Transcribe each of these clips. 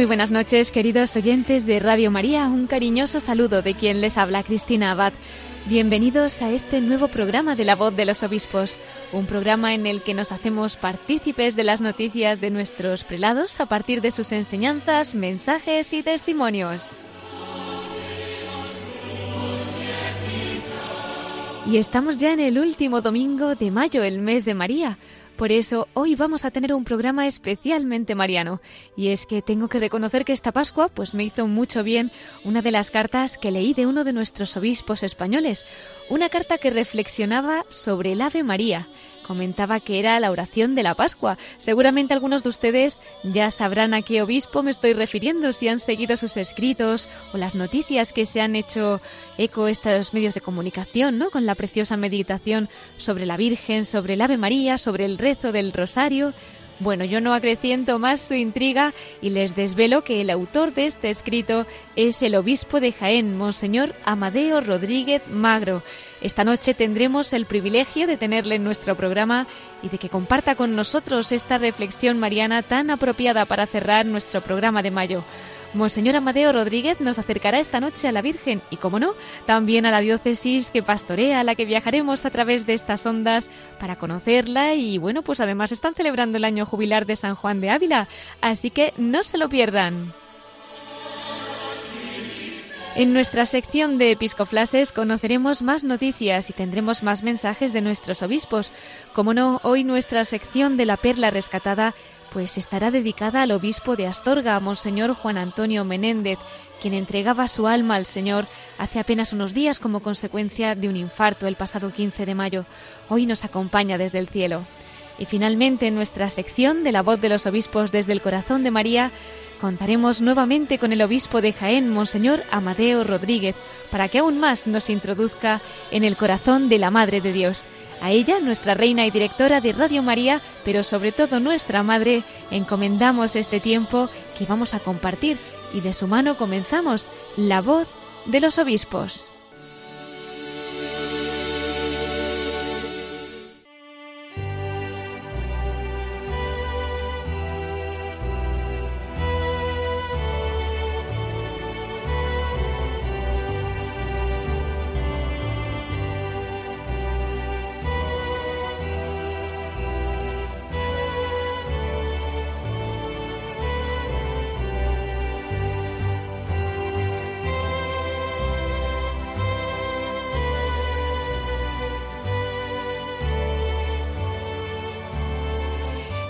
Muy buenas noches, queridos oyentes de Radio María. Un cariñoso saludo de quien les habla, Cristina Abad. Bienvenidos a este nuevo programa de La Voz de los Obispos, un programa en el que nos hacemos partícipes de las noticias de nuestros prelados a partir de sus enseñanzas, mensajes y testimonios. Y estamos ya en el último domingo de mayo, el mes de María. Por eso hoy vamos a tener un programa especialmente mariano. Y es que tengo que reconocer que esta Pascua pues me hizo mucho bien una de las cartas que leí de uno de nuestros obispos españoles, una carta que reflexionaba sobre el Ave María comentaba que era la oración de la Pascua. Seguramente algunos de ustedes ya sabrán a qué obispo me estoy refiriendo si han seguido sus escritos o las noticias que se han hecho eco estos medios de comunicación, ¿no? Con la preciosa meditación sobre la Virgen, sobre el Ave María, sobre el rezo del Rosario. Bueno, yo no acreciento más su intriga y les desvelo que el autor de este escrito es el obispo de Jaén, Monseñor Amadeo Rodríguez Magro. Esta noche tendremos el privilegio de tenerle en nuestro programa y de que comparta con nosotros esta reflexión mariana tan apropiada para cerrar nuestro programa de mayo. Monseñor Amadeo Rodríguez nos acercará esta noche a la Virgen y, como no, también a la diócesis que pastorea, a la que viajaremos a través de estas ondas para conocerla y, bueno, pues además están celebrando el año jubilar de San Juan de Ávila, así que no se lo pierdan. En nuestra sección de episcoflases conoceremos más noticias y tendremos más mensajes de nuestros obispos. Como no, hoy nuestra sección de la perla rescatada pues estará dedicada al obispo de Astorga, Monseñor Juan Antonio Menéndez, quien entregaba su alma al Señor hace apenas unos días como consecuencia de un infarto el pasado 15 de mayo. Hoy nos acompaña desde el cielo. Y finalmente, en nuestra sección de la voz de los obispos desde el corazón de María, contaremos nuevamente con el obispo de Jaén, Monseñor Amadeo Rodríguez, para que aún más nos introduzca en el corazón de la Madre de Dios. A ella, nuestra reina y directora de Radio María, pero sobre todo nuestra Madre, encomendamos este tiempo que vamos a compartir y de su mano comenzamos la voz de los obispos.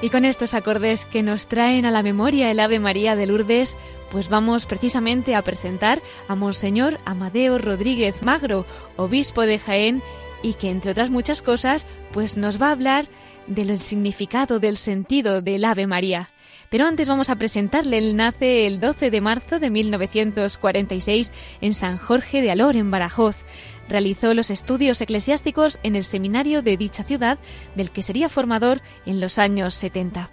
Y con estos acordes que nos traen a la memoria el Ave María de Lourdes, pues vamos precisamente a presentar a Monseñor Amadeo Rodríguez Magro, obispo de Jaén, y que entre otras muchas cosas, pues nos va a hablar del significado, del sentido del Ave María. Pero antes vamos a presentarle. Él nace el 12 de marzo de 1946 en San Jorge de Alor, en Badajoz. Realizó los estudios eclesiásticos en el seminario de dicha ciudad, del que sería formador en los años 70.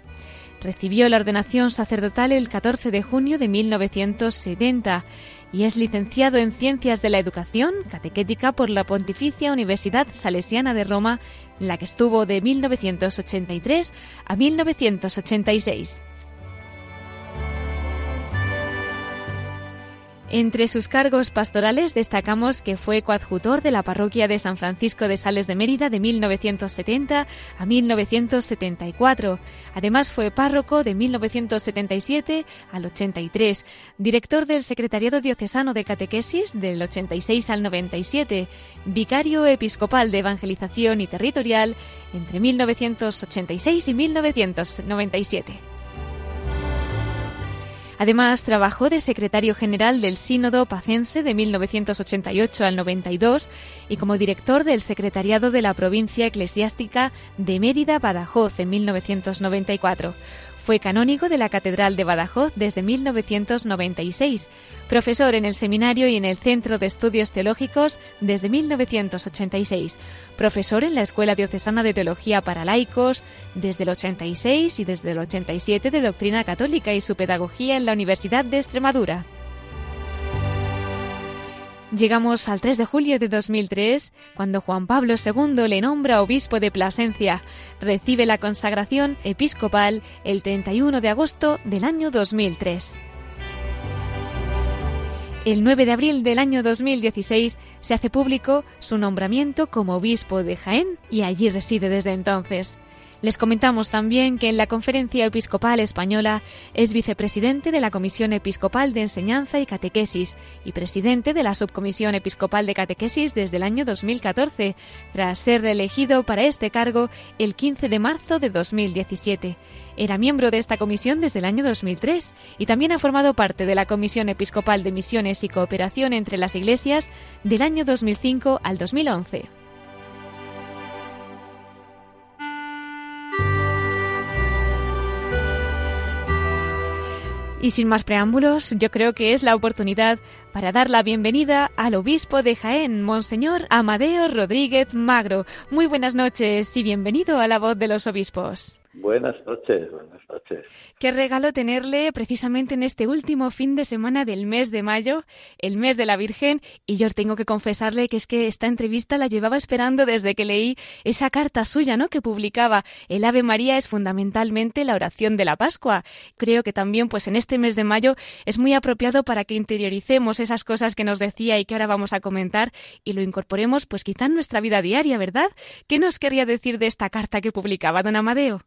Recibió la ordenación sacerdotal el 14 de junio de 1970 y es licenciado en Ciencias de la Educación Catequética por la Pontificia Universidad Salesiana de Roma, en la que estuvo de 1983 a 1986. Entre sus cargos pastorales destacamos que fue coadjutor de la parroquia de San Francisco de Sales de Mérida de 1970 a 1974. Además fue párroco de 1977 al 83, director del Secretariado Diocesano de Catequesis del 86 al 97, vicario episcopal de Evangelización y Territorial entre 1986 y 1997. Además, trabajó de secretario general del Sínodo Pacense de 1988 al 92 y como director del Secretariado de la Provincia Eclesiástica de Mérida-Badajoz en 1994. Fue canónigo de la Catedral de Badajoz desde 1996, profesor en el seminario y en el Centro de Estudios Teológicos desde 1986, profesor en la Escuela Diocesana de Teología para Laicos desde el 86 y desde el 87 de Doctrina Católica y su pedagogía en la Universidad de Extremadura. Llegamos al 3 de julio de 2003, cuando Juan Pablo II le nombra obispo de Plasencia. Recibe la consagración episcopal el 31 de agosto del año 2003. El 9 de abril del año 2016 se hace público su nombramiento como obispo de Jaén y allí reside desde entonces. Les comentamos también que en la Conferencia Episcopal Española es vicepresidente de la Comisión Episcopal de Enseñanza y Catequesis y presidente de la Subcomisión Episcopal de Catequesis desde el año 2014, tras ser reelegido para este cargo el 15 de marzo de 2017. Era miembro de esta comisión desde el año 2003 y también ha formado parte de la Comisión Episcopal de Misiones y Cooperación entre las Iglesias del año 2005 al 2011. Y sin más preámbulos, yo creo que es la oportunidad para dar la bienvenida al obispo de Jaén, Monseñor Amadeo Rodríguez Magro. Muy buenas noches y bienvenido a la voz de los obispos. Buenas noches, buenas noches. Qué regalo tenerle precisamente en este último fin de semana del mes de mayo, el mes de la Virgen, y yo tengo que confesarle que es que esta entrevista la llevaba esperando desde que leí esa carta suya, ¿no? Que publicaba. El Ave María es fundamentalmente la oración de la Pascua. Creo que también, pues en este mes de mayo es muy apropiado para que interioricemos esas cosas que nos decía y que ahora vamos a comentar y lo incorporemos, pues quizá en nuestra vida diaria, ¿verdad? ¿Qué nos quería decir de esta carta que publicaba don Amadeo?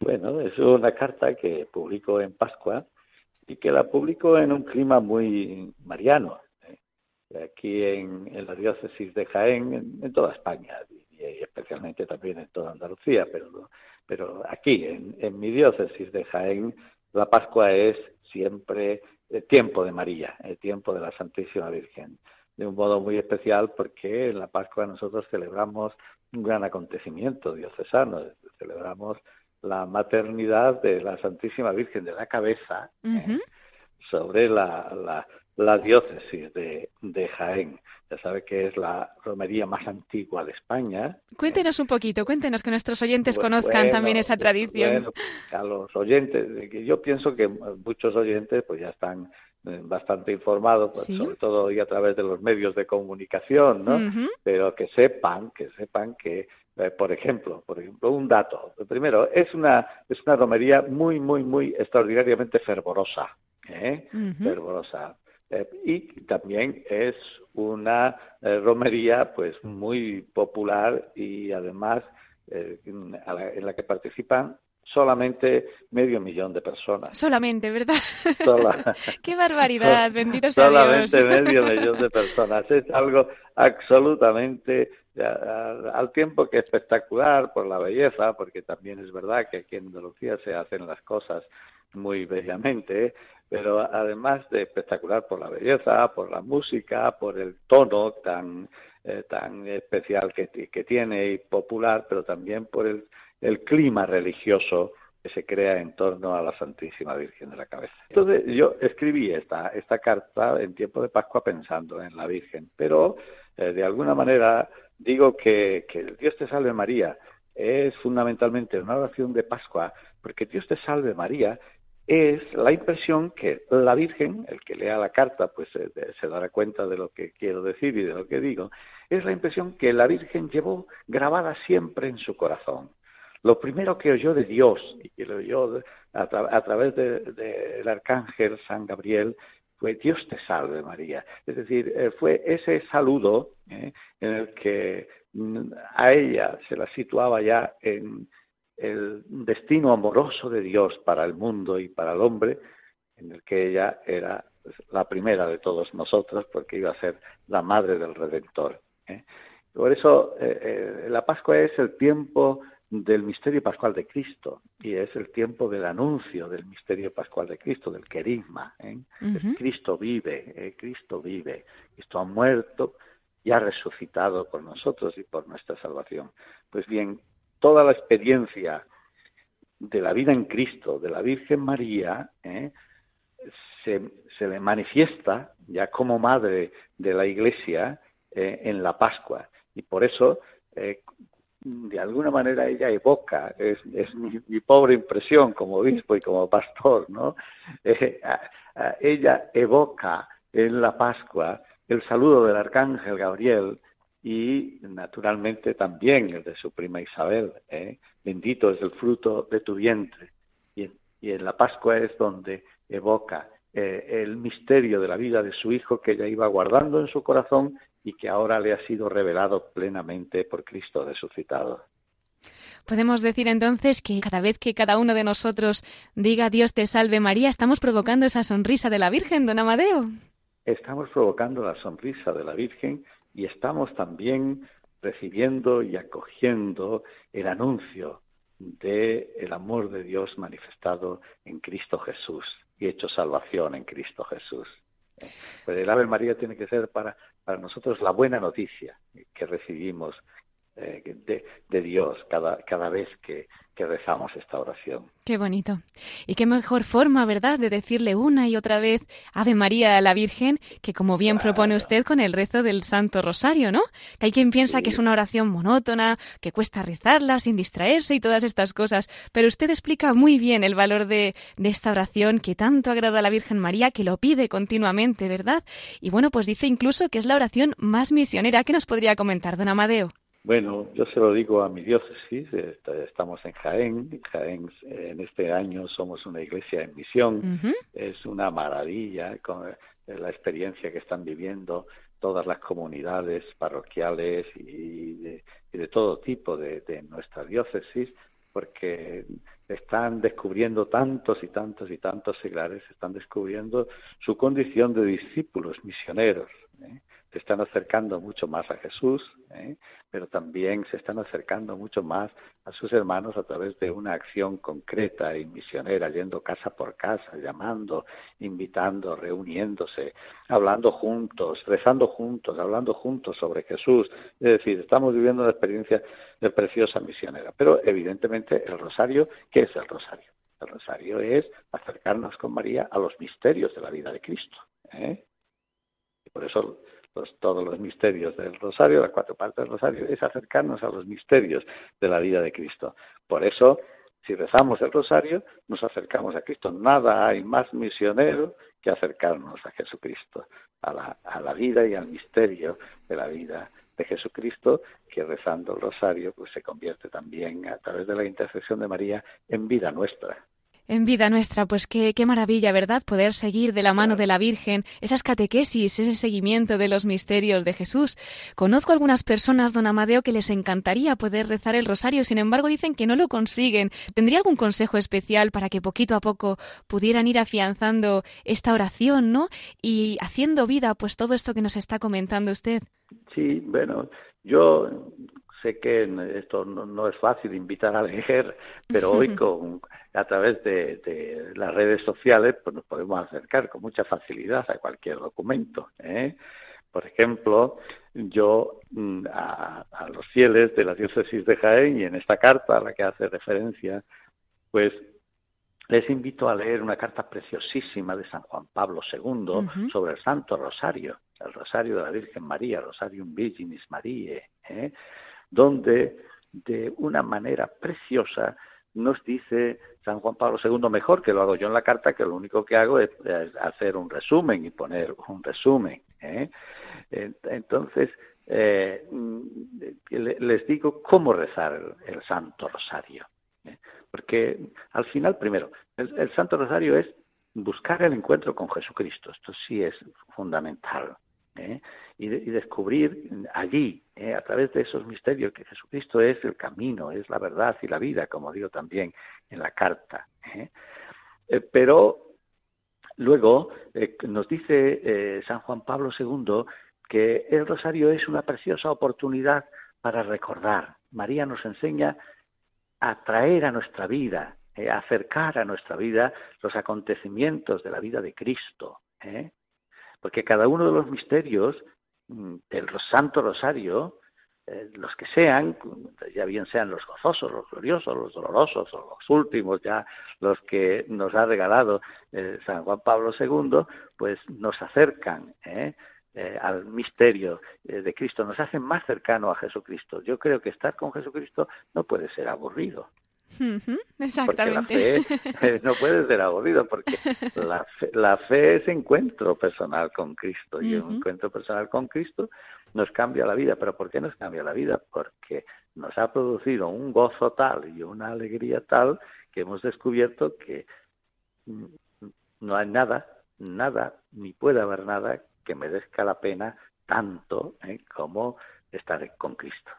Bueno, es una carta que publicó en Pascua y que la publicó en un clima muy mariano, ¿eh? aquí en, la diócesis de Jaén, en, toda España y, especialmente también en toda Andalucía, pero, pero aquí, en, en mi diócesis de Jaén, la Pascua es siempre el tiempo de María, el tiempo de la Santísima Virgen, de un modo muy especial porque en la Pascua nosotros celebramos un gran acontecimiento diocesano, celebramos la maternidad de la Santísima Virgen de la Cabeza ¿eh? sobre la, la, diócesis de, de, Jaén. Ya sabe que es la romería más antigua de España. Cuéntenos un poquito, cuéntenos que nuestros oyentes conozcan también esa tradición. Bueno, a los oyentes, yo pienso que muchos oyentes pues ya están eh, bastante informados, pues, sobre todo y a través de los medios de comunicación, ¿no? Pero que sepan, que sepan que eh, por ejemplo, por ejemplo, un dato. Primero, es una, es una romería muy, muy, muy extraordinariamente fervorosa. ¿eh? Fervorosa. Eh, y también es una eh, romería pues muy popular y además en la que participan solamente medio millón de personas. Solamente, ¿verdad? ¡Qué barbaridad! Bendito sea Solamente medio millón de personas. Es algo absolutamente al tiempo que espectacular por la belleza, porque también es verdad que aquí en Andalucía se hacen las cosas muy bellamente, pero además de espectacular por la belleza, por la música, por el tono tan, eh, tan especial que, tiene y popular, pero también por el el clima religioso que se crea en torno a la Santísima Virgen de la Cabeza. Entonces yo escribí esta, esta carta en tiempo de Pascua pensando en la Virgen, pero eh, de alguna manera digo que, que Dios te salve María es fundamentalmente una oración de Pascua, porque Dios te salve María es la impresión que la Virgen, el que lea la carta, pues eh, se dará cuenta de lo que quiero decir y de lo que digo, es la impresión que la Virgen llevó grabada siempre en su corazón. Lo primero que oyó de Dios y que lo oyó a, través del arcángel San Gabriel fue Dios te salve María. Es decir, eh, fue ese saludo eh, en el que mm, a ella se la situaba ya en el destino amoroso de Dios para el mundo y para el hombre, en el que ella era la primera de todos nosotros porque iba a ser la madre del Redentor. ¿eh? Por eso la Pascua es el tiempo del misterio pascual de Cristo y es el tiempo del anuncio del misterio pascual de Cristo, del querigma. ¿eh? Cristo vive, ¿eh? Cristo vive, Cristo ha muerto y ha resucitado por nosotros y por nuestra salvación. Pues bien, toda la experiencia de la vida en Cristo, de la Virgen María, se, se, le manifiesta ya como madre de la Iglesia en la Pascua. Y por eso, de alguna manera, ella evoca, es, mi, pobre impresión como obispo y como pastor, ¿no? ella evoca en la Pascua el saludo del arcángel Gabriel y naturalmente también el de su prima Isabel. ¿eh? Bendito es el fruto de tu vientre. Y, en la Pascua es donde evoca eh, el misterio de la vida de su hijo que ella iba guardando en su corazón y que ahora le ha sido revelado plenamente por Cristo resucitado. Podemos decir entonces que cada vez que cada uno de nosotros diga Dios te salve María, estamos provocando esa sonrisa de la Virgen, don Amadeo. Estamos provocando la sonrisa de la Virgen y estamos también recibiendo y acogiendo el anuncio de el amor de Dios manifestado en Cristo Jesús y hecho salvación en Cristo Jesús. Pues el Ave María tiene que ser para, para nosotros la buena noticia que recibimos de, de, Dios cada, cada vez que, que rezamos esta oración. Qué bonito. Y qué mejor forma, ¿verdad?, de decirle una y otra vez Ave María a la Virgen, que como bien propone usted con el rezo del Santo Rosario, ¿no? Que hay quien piensa que es una oración monótona, que cuesta rezarla sin distraerse y todas estas cosas, pero usted explica muy bien el valor de, de esta oración que tanto agrada a la Virgen María, que lo pide continuamente, ¿verdad? Y bueno, pues dice incluso que es la oración más misionera. ¿Qué nos podría comentar, don Amadeo? Bueno, yo se lo digo a mi diócesis, estamos en Jaén, Jaén en este año somos una iglesia en misión, es una maravilla con la experiencia que están viviendo todas las comunidades parroquiales y de, todo tipo de, de nuestra diócesis, porque están descubriendo tantos y tantos y tantos seglares, están descubriendo su condición de discípulos misioneros. ¿eh? Se están acercando mucho más a Jesús, ¿eh? pero también se están acercando mucho más a sus hermanos a través de una acción concreta y misionera, yendo casa por casa, llamando, invitando, reuniéndose, hablando juntos, rezando juntos, hablando juntos sobre Jesús. Es decir, estamos viviendo una experiencia de preciosa misionera. Pero evidentemente el rosario, ¿qué es el rosario? El rosario es acercarnos con María a los misterios de la vida de Cristo. ¿eh? Y por eso todos los misterios del rosario, las cuatro partes del rosario, es acercarnos a los misterios de la vida de Cristo. Por eso, si rezamos el rosario, nos acercamos a Cristo. Nada hay más misionero que acercarnos a Jesucristo, a la, a la vida y al misterio de la vida de Jesucristo, que rezando el rosario pues se convierte también a través de la intercesión de María en vida nuestra en vida nuestra. Pues qué, qué maravilla, ¿verdad? Poder seguir de la mano de la Virgen esas catequesis, ese seguimiento de los misterios de Jesús. Conozco algunas personas, don Amadeo, que les encantaría poder rezar el rosario, sin embargo dicen que no lo consiguen. ¿Tendría algún consejo especial para que poquito a poco pudieran ir afianzando esta oración, ¿no? Y haciendo vida, pues todo esto que nos está comentando usted. Sí, bueno, yo sé que esto no, es fácil invitar a leer, pero hoy con a través de, las redes sociales pues nos podemos acercar con mucha facilidad a cualquier documento. ¿eh? Por ejemplo, yo mm, a, a, los fieles de la diócesis de Jaén y en esta carta a la que hace referencia, pues les invito a leer una carta preciosísima de San Juan Pablo II sobre el Santo Rosario, el Rosario de la Virgen María, Rosarium Virginis Mariae, ¿eh? Donde de una manera preciosa nos dice San Juan Pablo II mejor que lo hago yo en la carta, que lo único que hago es, hacer un resumen y poner un resumen. ¿eh? Entonces, eh, les digo cómo rezar el, Santo Rosario. ¿eh? Porque al final, primero, el Santo Rosario es buscar el encuentro con Jesucristo. Esto sí es fundamental. ¿Eh? y, descubrir allí, ¿eh? a través de esos misterios, que Jesucristo es el camino, es la verdad y la vida, como digo también en la carta. ¿eh? pero luego nos dice San Juan Pablo II que el rosario es una preciosa oportunidad para recordar. María nos enseña a traer a nuestra vida, a acercar a nuestra vida los acontecimientos de la vida de Cristo. Porque cada uno de los misterios mm, del Santo Rosario eh, los que sean, ya bien sean los gozosos, los gloriosos, los dolorosos o los últimos, ya los que nos ha regalado eh, San Juan Pablo II, pues nos acercan ¿eh? al misterio de Cristo, nos hacen más cercano a Jesucristo. Yo creo que estar con Jesucristo no puede ser aburrido. Exactamente. la fe no puede ser aburrido porque la fe, la fe es encuentro personal con Cristo y un encuentro personal con Cristo nos cambia la vida. ¿Pero por qué nos cambia la vida? Porque nos ha producido un gozo tal y una alegría tal que hemos descubierto que no hay nada, nada, ni puede haber nada que merezca la pena tanto ¿eh? como estar con Cristo.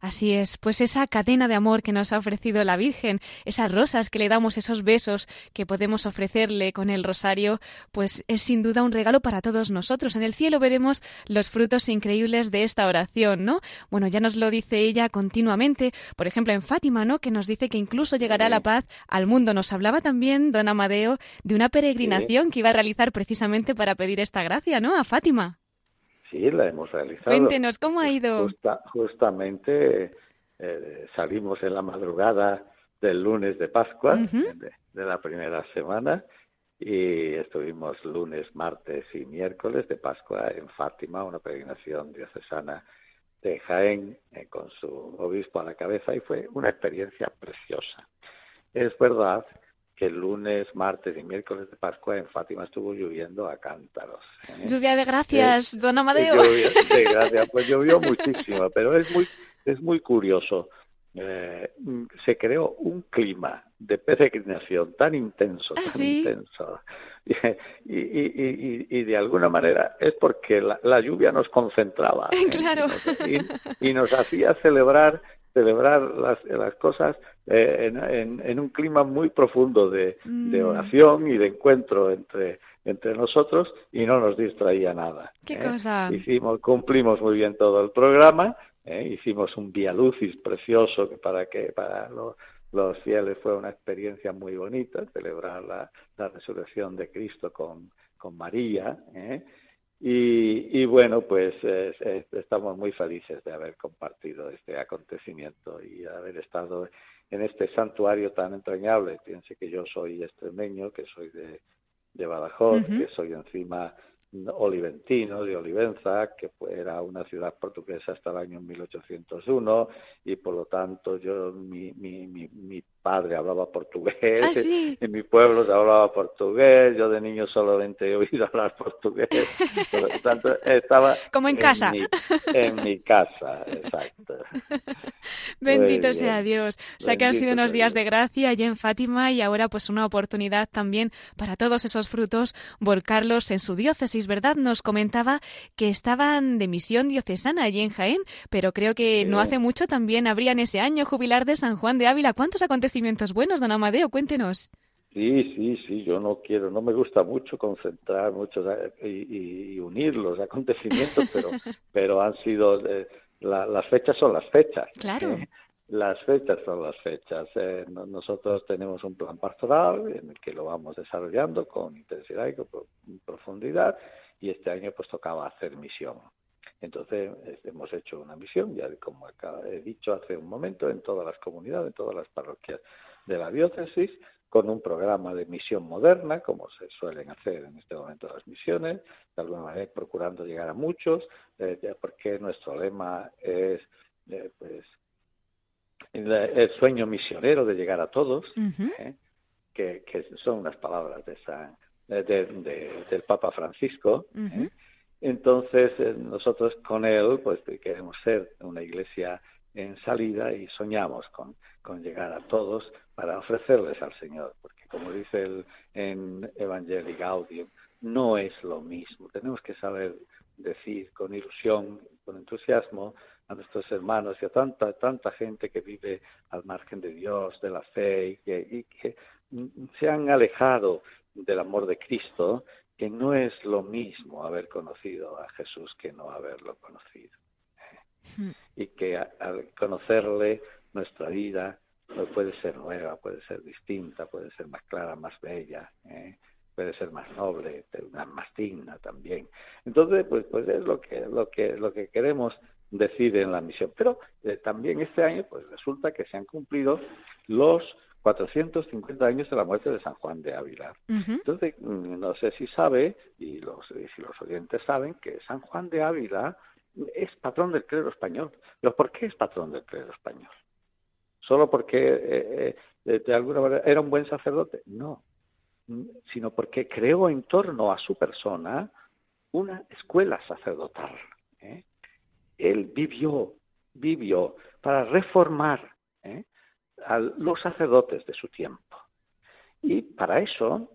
Así es, pues esa cadena de amor que nos ha ofrecido la Virgen, esas rosas que le damos, esos besos que podemos ofrecerle con el rosario, pues es sin duda un regalo para todos nosotros. En el cielo veremos los frutos increíbles de esta oración, ¿no? Bueno, ya nos lo dice ella continuamente, por ejemplo en Fátima, ¿no? Que nos dice que incluso llegará la paz al mundo. Nos hablaba también don Amadeo de una peregrinación que iba a realizar precisamente para pedir esta gracia, ¿no? A Fátima. Sí, la hemos realizado. Cuéntenos, ¿cómo ha ido? justamente eh, salimos en la madrugada del lunes de Pascua, de, la primera semana, y estuvimos lunes, martes y miércoles de Pascua en Fátima, una peregrinación diocesana de Jaén, eh, con su obispo a la cabeza, y fue una experiencia preciosa. Es verdad que el lunes, martes y miércoles de Pascua en Fátima estuvo lloviendo a cántaros. ¿eh? Lluvia de gracias, don Amadeo. de gracias, pues llovió muchísimo, pero es muy, es muy curioso. Eh, se creó un clima de peregrinación tan intenso, ¿Ah, tan intenso, y, y, y, de alguna manera es porque la, lluvia nos concentraba ¿eh? claro. y, nos hacía celebrar celebrar las, las cosas eh, en, en, un clima muy profundo de, de, mm. oración y de encuentro entre, entre nosotros y no nos distraía nada. ¿Qué ¿eh? cosa? Hicimos, cumplimos muy bien todo el programa, ¿eh? hicimos un Via Lucis precioso que para que para los, los fieles fue una experiencia muy bonita celebrar la, la resurrección de Cristo con, con María. ¿eh? Y, bueno, pues estamos muy felices de haber compartido este acontecimiento y haber estado en este santuario tan entrañable. Piense que yo soy extremeño, que soy de, de Badajoz, que soy encima oliventino, de Olivenza, que era una ciudad portuguesa hasta el año 1801 y por lo tanto yo mi, mi, mi, mi padre hablaba portugués, ¿Ah, en mi pueblo se hablaba portugués, yo de niño solamente he oído hablar portugués, por lo tanto estaba como en, casa, en mi casa, exacto. Bendito sea Dios, o sea que han sido unos días de gracia allí en Fátima y ahora pues una oportunidad también para todos esos frutos volcarlos en su diócesis, ¿verdad? Nos comentaba que estaban de misión diocesana allí en Jaén, pero creo que no hace mucho también habrían ese año jubilar de San Juan de Ávila. ¿Cuántos acontecimientos buenos, don Amadeo, cuéntenos. Sí, sí, sí, yo no quiero, no me gusta mucho concentrar muchos y, unir los acontecimientos, pero, pero han sido, eh, las fechas son las fechas. Claro. Eh, las fechas son las fechas. Eh, nosotros tenemos un plan pastoral en el que lo vamos desarrollando con intensidad y con profundidad y este año pues tocaba hacer misión. Entonces hemos hecho una misión, ya como he dicho hace un momento, en todas las comunidades, en todas las parroquias de la diócesis, con un programa de misión moderna, como se suelen hacer en este momento las misiones, de alguna manera procurando llegar a muchos, eh, porque nuestro lema es eh, pues el, sueño misionero de llegar a todos, ¿eh? que, son unas palabras de, del Papa Francisco. Entonces, nosotros con él, pues queremos ser una iglesia en salida y soñamos con, con llegar a todos para ofrecerles al Señor, porque como dice él en Evangelii Gaudium, no es lo mismo. Tenemos que saber decir con ilusión, con entusiasmo a nuestros hermanos y a tanta, tanta gente que vive al margen de Dios, de la fe y que, y que se han alejado del amor de Cristo que no es lo mismo haber conocido a Jesús que no haberlo conocido. Hmm. Y que al conocerle nuestra vida puede ser nueva, puede ser distinta, puede ser más clara, más bella, ¿eh? puede ser más noble, más digna también. Entonces, pues, pues es lo que, lo que, lo que queremos deciden la misión. Pero eh, también este año, pues resulta que se han cumplido los 450 años de la muerte de San Juan de Ávila. Entonces, mm, no sé si sabe, y, los, si los oyentes saben, que San Juan de Ávila es patrón del clero español. ¿Pero por qué es patrón del clero español? ¿Solo porque eh, eh, de alguna manera era un buen sacerdote? No, mm, sino porque creó en torno a su persona una escuela sacerdotal. ¿eh? Él vivió, vivió para reformar a los sacerdotes de su tiempo. Y para eso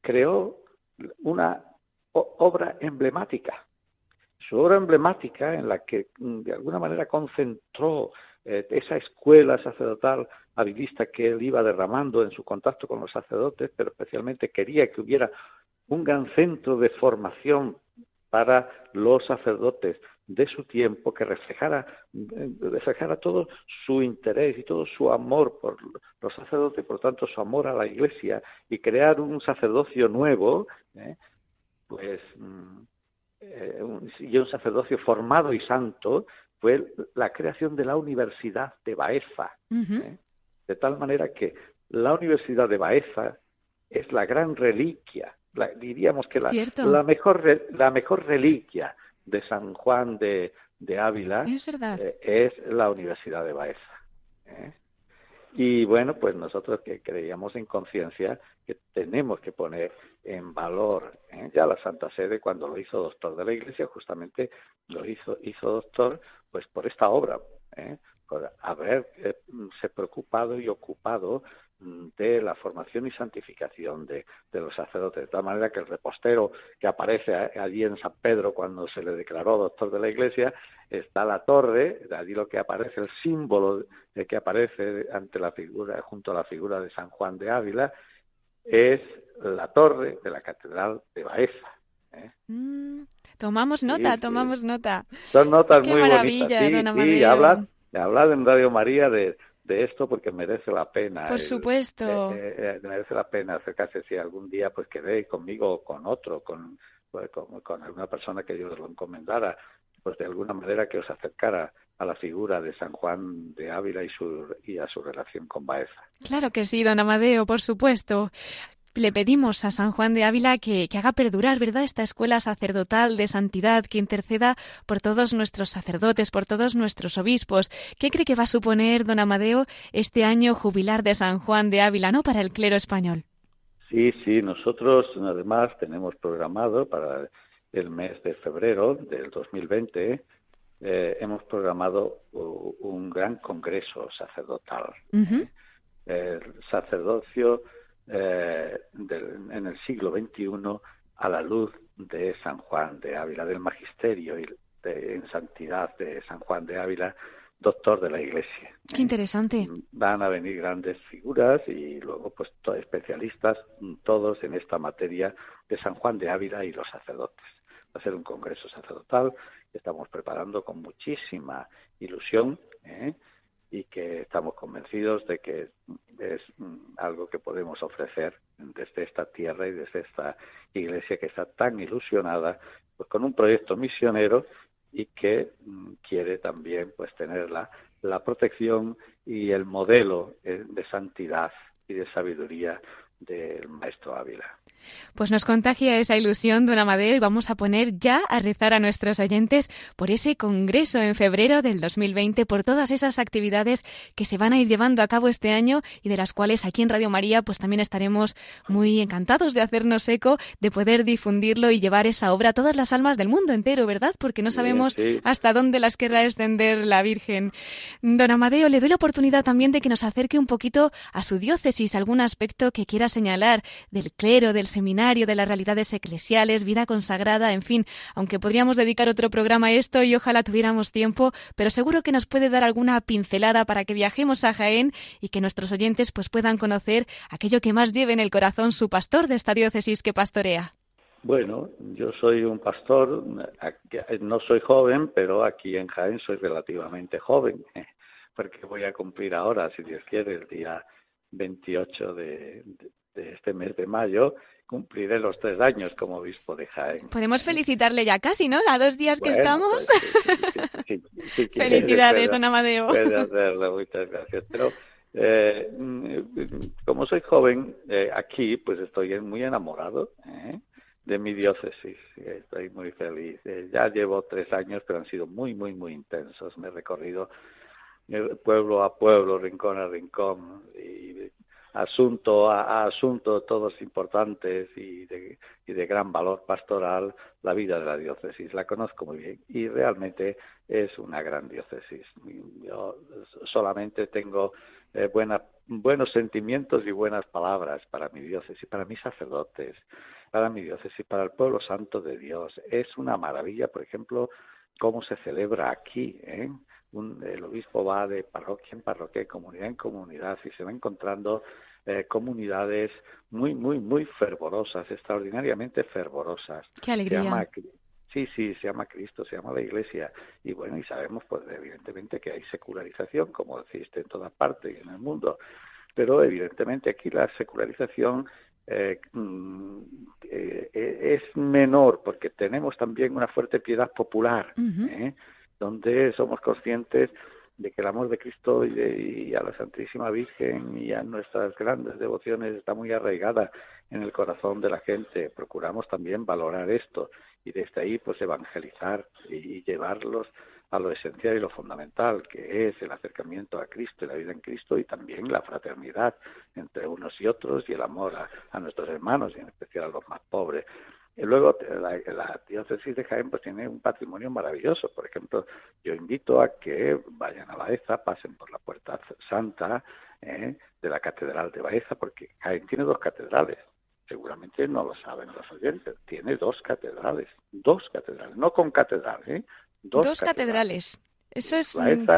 creó una obra emblemática. Su obra emblemática en la que mm, de alguna manera concentró eh, esa escuela sacerdotal habilista que él iba derramando en su contacto con los sacerdotes, pero especialmente quería que hubiera un gran centro de formación para los sacerdotes de su tiempo que reflejara, eh, todo su interés y todo su amor por los sacerdotes, por tanto su amor a la Iglesia y crear un sacerdocio nuevo, ¿eh? pues mm, y un sacerdocio formado y santo, fue la creación de la Universidad de Baeza. ¿eh? De tal manera que la Universidad de Baeza es la gran reliquia, diríamos que la, la, mejor, la mejor reliquia de San Juan de, Ávila es, eh, es, la Universidad de Baeza. ¿eh? Y bueno, pues nosotros que creíamos en conciencia que tenemos que poner en valor ya la Santa Sede cuando lo hizo doctor de la Iglesia, justamente lo hizo, hizo doctor pues por esta obra, ¿eh? Por haberse eh, preocupado y ocupado mm, de la formación y santificación de, los sacerdotes, de tal manera que el repostero que aparece allí en San Pedro cuando se le declaró doctor de la Iglesia, está la torre, de allí lo que aparece, el símbolo que aparece ante la figura, junto a la figura de San Juan de Ávila, es la torre de la Catedral de Baeza. ¿eh? Mm. Tomamos nota, tomamos nota. Son notas muy bonitas. Sí, sí, habla, en Radio María de, de esto porque merece la pena. Por supuesto. Eh, eh, merece la pena acercarse si algún día pues quedé conmigo o con otro, con, pues, con, alguna persona que Dios lo encomendara, pues de alguna manera que os acercara a la figura de San Juan de Ávila y, su, y a su relación con Baeza. Claro que sí, don Amadeo, por supuesto le pedimos a San Juan de Ávila que, haga perdurar, ¿verdad?, esta escuela sacerdotal de santidad, que interceda por todos nuestros sacerdotes, por todos nuestros obispos. ¿Qué cree que va a suponer, don Amadeo, este año jubilar de San Juan de Ávila, no, para el clero español? Sí, sí, nosotros además tenemos programado para el mes de febrero del 2020, eh, hemos programado un gran congreso sacerdotal. El sacerdocio eh, en el siglo XXI a la luz de San Juan de Ávila, del magisterio y de, en santidad de San Juan de Ávila, doctor de la Iglesia. Qué interesante. Van a venir grandes figuras y luego pues especialistas todos en esta materia de San Juan de Ávila y los sacerdotes. Va a ser un congreso sacerdotal que estamos preparando con muchísima ilusión. ¿eh? y que estamos convencidos de que es mm, algo que podemos ofrecer desde esta tierra y desde esta iglesia que está tan ilusionada pues con un proyecto misionero y que mm, quiere también pues tener la, la protección y el modelo eh, de santidad y de sabiduría del maestro Ávila. Pues nos contagia esa ilusión, don Amadeo, y vamos a poner ya a rezar a nuestros oyentes por ese congreso en febrero del 2020, por todas esas actividades que se van a ir llevando a cabo este año y de las cuales aquí en Radio María pues también estaremos muy encantados de hacernos eco, de poder difundirlo y llevar esa obra a todas las almas del mundo entero, ¿verdad? Porque no sabemos hasta dónde las querrá extender la Virgen. Don Amadeo, le doy la oportunidad también de que nos acerque un poquito a su diócesis, algún aspecto que quiera señalar del clero, del seminario, de las realidades eclesiales, vida consagrada, en fin, aunque podríamos dedicar otro programa a esto y ojalá tuviéramos tiempo, pero seguro que nos puede dar alguna pincelada para que viajemos a Jaén y que nuestros oyentes pues puedan conocer aquello que más lleve en el corazón su pastor de esta diócesis que pastorea. Bueno, yo soy un pastor, no soy joven, pero aquí en Jaén soy relativamente joven, porque voy a cumplir ahora, si Dios quiere, el día 28 de, de este mes de mayo, cumpliré los tres años como obispo de Jaén. Podemos felicitarle ya casi, ¿no? A dos días que estamos. Pues, Felicidades, don Amadeo. Puede hacerlo, muchas gracias. Pero eh, mm, como soy joven eh, aquí, pues estoy muy enamorado ¿eh? de mi diócesis. Estoy muy feliz. Eh, ya llevo tres años, pero han sido muy, muy, muy intensos. Me he recorrido pueblo a pueblo, rincón a rincón, y asunto a, asunto todos importantes y de, y de gran valor pastoral la vida de la diócesis. La conozco muy bien y realmente es una gran diócesis. Yo solamente tengo eh, buenos sentimientos y buenas palabras para mi diócesis, para mis sacerdotes, para mi diócesis, para el pueblo santo de Dios. Es una maravilla, por ejemplo, cómo se celebra aquí. ¿eh? El obispo va de parroquia en parroquia, comunidad en comunidad, y se va encontrando eh, comunidades muy, muy, muy fervorosas, extraordinariamente fervorosas. ¡Qué alegría! sí, sí, se llama Cristo, se llama la Iglesia. Y bueno, y sabemos, pues, evidentemente, que hay secularización, como existe en todas partes y en el mundo. Pero, evidentemente, aquí la secularización eh, mm, eh, es menor porque tenemos también una fuerte piedad popular. ¿eh? Donde somos conscientes de que el amor de Cristo y, a la Santísima Virgen y a nuestras grandes devociones está muy arraigada en el corazón de la gente. Procuramos también valorar esto y desde ahí pues evangelizar y, llevarlos a lo esencial y lo fundamental, que es el acercamiento a Cristo y la vida en Cristo y también la fraternidad entre unos y otros y el amor a nuestros hermanos y en especial a los más pobres. Y luego la, diócesis de Jaén pues tiene un patrimonio maravilloso. Por ejemplo, yo invito a que vayan a Baeza, pasen por la puerta santa ¿eh? de la catedral de Baeza, porque Jaén tiene dos catedrales. Seguramente no lo saben los oyentes. Tiene dos catedrales, dos catedrales, no con catedral, ¿eh? Dos, catedrales. Eso es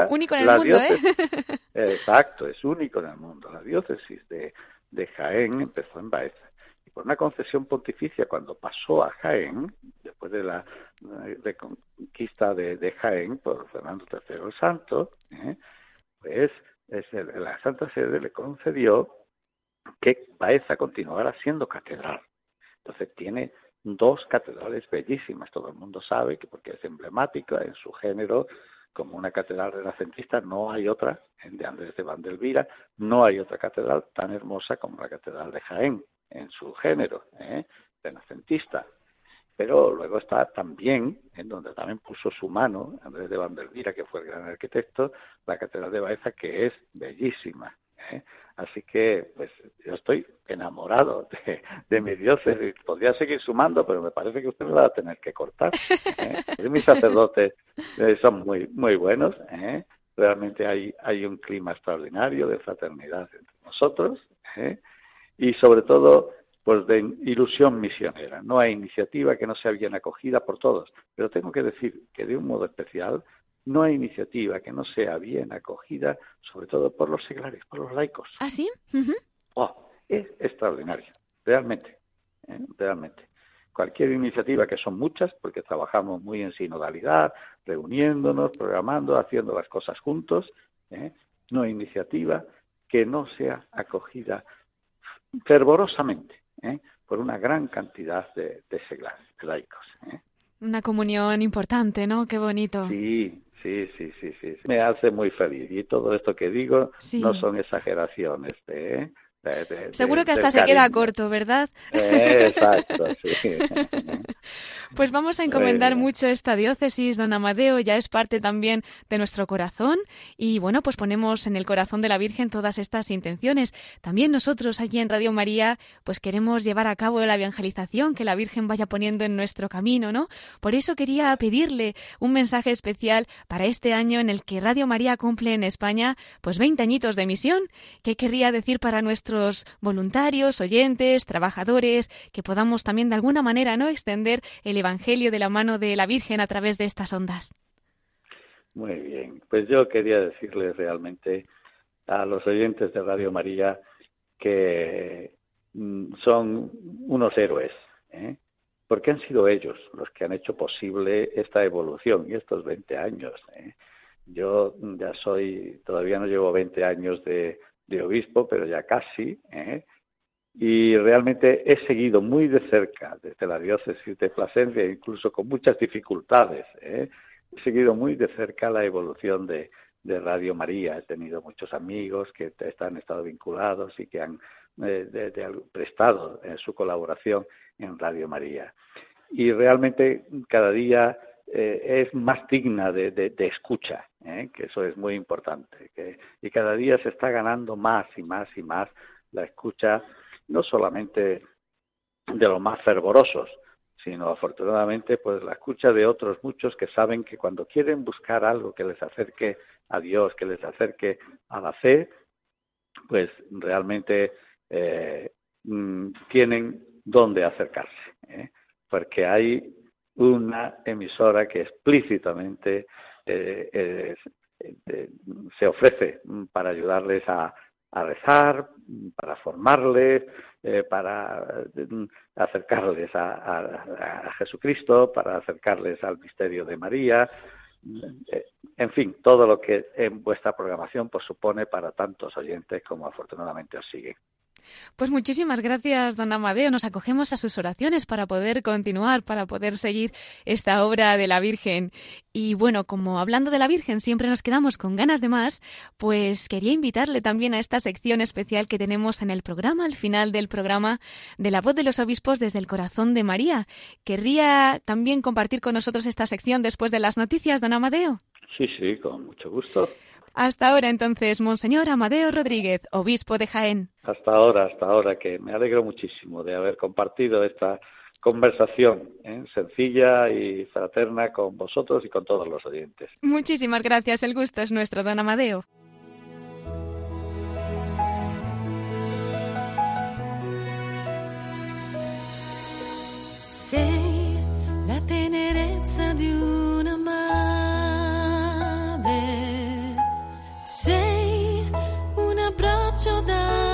único en el mundo, ¿eh? Exacto, es único en el mundo. La diócesis de, de Jaén empezó en Baeza por una concesión pontificia cuando pasó a Jaén, después de la reconquista de, Jaén por Fernando III el Santo, ¿eh? pues la Santa Sede le concedió que Baeza continuara siendo catedral. Entonces tiene dos catedrales bellísimas, todo el mundo sabe que porque es emblemática en su género, como una catedral renacentista, no hay otra, de Andrés de Vandelvira, no hay otra catedral tan hermosa como la catedral de Jaén en su género, ¿eh? renacentista. Pero luego está también, en donde también puso su mano Andrés de Vandervira, que fue el gran arquitecto, la Catedral de Baeza, que es bellísima. ¿eh? Así que, pues, yo estoy enamorado de, de mi diócesis. Podría seguir sumando, pero me parece que usted me va a tener que cortar. ¿eh? Mis sacerdotes eh, son muy, muy buenos. ¿eh? Realmente hay, hay un clima extraordinario de fraternidad entre nosotros. ¿eh? Y sobre todo pues de ilusión misionera. No hay iniciativa que no sea bien acogida por todos, pero tengo que decir que de un modo especial no hay iniciativa que no sea bien acogida, sobre todo por los seglares, por los laicos. ¿Ah, sí? oh, es extraordinario, realmente, ¿eh? realmente. Cualquier iniciativa, que son muchas, porque trabajamos muy en sinodalidad, reuniéndonos, programando, haciendo las cosas juntos, ¿eh? no hay iniciativa que no sea acogida fervorosamente ¿eh? por una gran cantidad de, de seglares, laicos. ¿eh? Una comunión importante, ¿no? Qué bonito. Sí, sí, sí, sí, sí. Me hace muy feliz. Y todo esto que digo no son exageraciones. ¿eh? Seguro que hasta se queda corto, ¿verdad? exacto, sí. Pues vamos a encomendar mucho esta diócesis, don Amadeo, ya es parte también de nuestro corazón y bueno, pues ponemos en el corazón de la Virgen todas estas intenciones. También nosotros aquí en Radio María, pues queremos llevar a cabo la evangelización que la Virgen vaya poniendo en nuestro camino, ¿no? Por eso quería pedirle un mensaje especial para este año en el que Radio María cumple en España pues 20 añitos de misión. ¿Qué querría decir para nuestro voluntarios, oyentes, trabajadores, que podamos también de alguna manera no extender el Evangelio de la mano de la Virgen a través de estas ondas. Muy bien, pues yo quería decirles realmente a los oyentes de Radio María que mm, son unos héroes, ¿eh? porque han sido ellos los que han hecho posible esta evolución y estos 20 años. ¿eh? Yo ya soy, todavía no llevo 20 años de, de obispo, pero ya casi, ¿eh? y realmente he seguido muy de cerca desde la diócesis de Plasencia, incluso con muchas dificultades, ¿eh? he seguido muy de cerca la evolución de, de Radio María. He tenido muchos amigos que están estado vinculados y que han eh, prestado eh, su colaboración en Radio María. Y realmente cada día es más digna de, de, escucha, que eso es muy importante. y cada día se está ganando más y más y más la escucha, no solamente de los más fervorosos, sino afortunadamente pues la escucha de otros muchos que saben que cuando quieren buscar algo que les acerque a Dios, que les acerque a la fe, pues realmente eh, mm, tienen dónde acercarse, ¿eh? porque hay una emisora que explícitamente eh, se ofrece para ayudarles a, a rezar, para formarles, eh, para mm, acercarles a, Jesucristo, para acercarles al misterio de María, eh, en fin, todo lo que en vuestra programación pues, supone para tantos oyentes como afortunadamente os siguen. Pues muchísimas gracias, don Amadeo. Nos acogemos a sus oraciones para poder continuar, para poder seguir esta obra de la Virgen. Y bueno, como hablando de la Virgen siempre nos quedamos con ganas de más, pues quería invitarle también a esta sección especial que tenemos en el programa, al final del programa, de la voz de los obispos desde el corazón de María. ¿Querría también compartir con nosotros esta sección después de las noticias, don Amadeo? Sí, sí, con mucho gusto. Hasta ahora entonces, Monseñor Amadeo Rodríguez, obispo de Jaén. Hasta ahora, hasta ahora, que me alegro muchísimo de haber compartido esta conversación ¿eh? sencilla y fraterna con vosotros y con todos los oyentes. Muchísimas gracias, el gusto es nuestro, don Amadeo. la tenerezza una abbraccio dato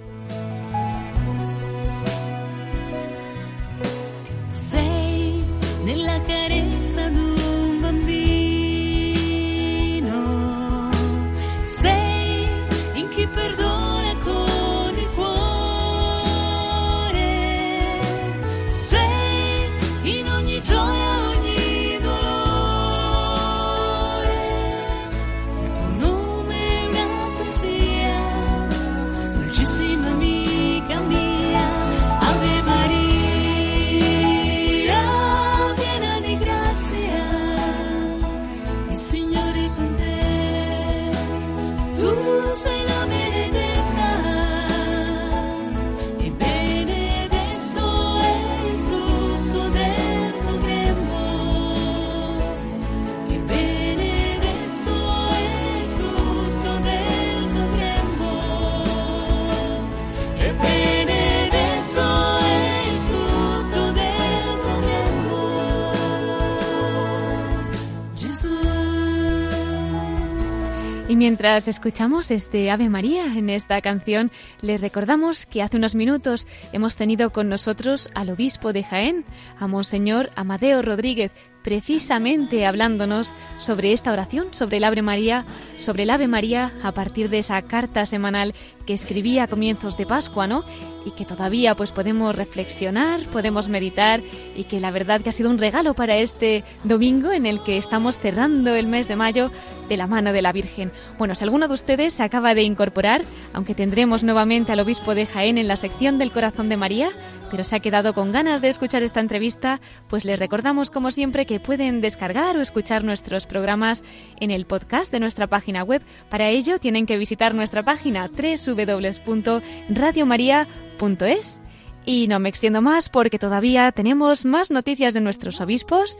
Escuchamos este Ave María en esta canción, les recordamos que hace unos minutos hemos tenido con nosotros al obispo de Jaén, a Monseñor Amadeo Rodríguez, precisamente hablándonos sobre esta oración, sobre el Ave María, sobre el Ave María a partir de esa carta semanal que escribía a comienzos de Pascua, ¿no? Y que todavía pues podemos reflexionar, podemos meditar y que la verdad que ha sido un regalo para este domingo en el que estamos cerrando el mes de mayo de la mano de la Virgen. Bueno, si alguno de ustedes se acaba de incorporar, aunque tendremos nuevamente al obispo de Jaén en la sección del corazón de María, pero se ha quedado con ganas de escuchar esta entrevista, pues les recordamos como siempre que pueden descargar o escuchar nuestros programas en el podcast de nuestra página web. Para ello tienen que visitar nuestra página www.radiomaria.es. Y no me extiendo más porque todavía tenemos más noticias de nuestros obispos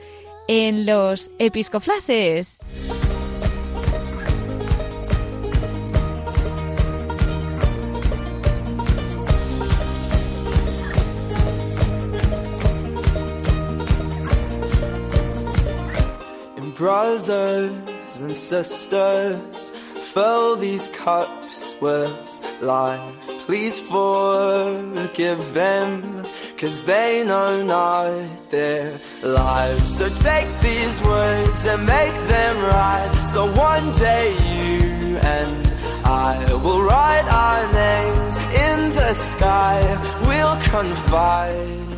en los episcoflases. Brothers and sisters, fill these cups with life. Please forgive them, cause they know not their lives. So take these words and make them right. So one day you and I will write our names in the sky. We'll confide.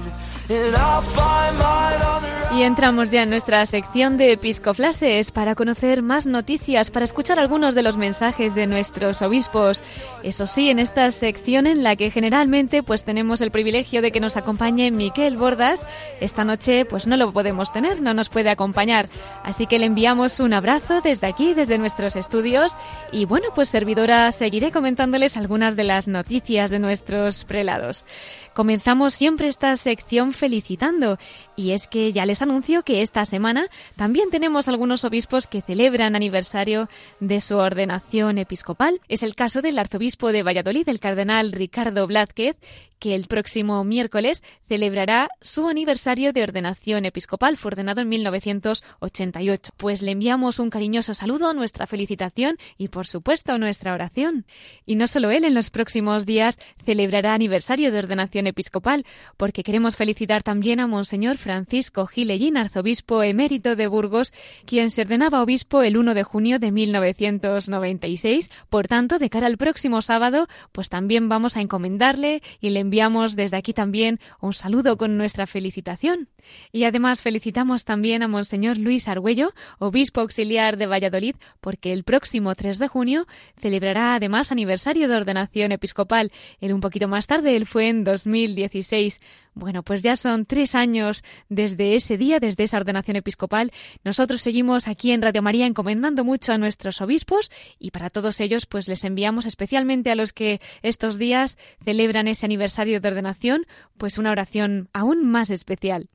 Y entramos ya en nuestra sección de episcoflases para conocer más noticias, para escuchar algunos de los mensajes de nuestros obispos. Eso sí, en esta sección en la que generalmente pues tenemos el privilegio de que nos acompañe Miquel Bordas, esta noche pues no lo podemos tener, no nos puede acompañar. Así que le enviamos un abrazo desde aquí, desde nuestros estudios y bueno, pues servidora seguiré comentándoles algunas de las noticias de nuestros prelados. Comenzamos siempre esta sección felicitando y es que ya les anuncio que esta semana también tenemos algunos obispos que celebran aniversario de su ordenación episcopal. Es el caso del arzobispo de Valladolid, el cardenal Ricardo Blázquez, que el próximo miércoles celebrará su aniversario de ordenación episcopal. Fue ordenado en 1988. Pues le enviamos un cariñoso saludo, nuestra felicitación y, por supuesto, nuestra oración. Y no solo él, en los próximos días celebrará aniversario de ordenación episcopal, porque queremos felicitar también a Monseñor Francisco Gilellín, arzobispo emérito de Burgos, quien se ordenaba obispo el 1 de junio de 1996. Por tanto, de cara al próximo sábado, pues también vamos a encomendarle y le enviamos desde aquí también un saludo con nuestra felicitación. Y además felicitamos también a Monseñor Luis Argüello, obispo auxiliar de Valladolid, porque el próximo 3 de junio celebrará además aniversario de ordenación episcopal. Él un poquito más tarde, él fue en 2016. Bueno, pues ya son tres años desde ese día, desde esa ordenación episcopal. Nosotros seguimos aquí en Radio María encomendando mucho a nuestros obispos y para todos ellos pues les enviamos especialmente a los que estos días celebran ese aniversario de ordenación pues una oración aún más especial.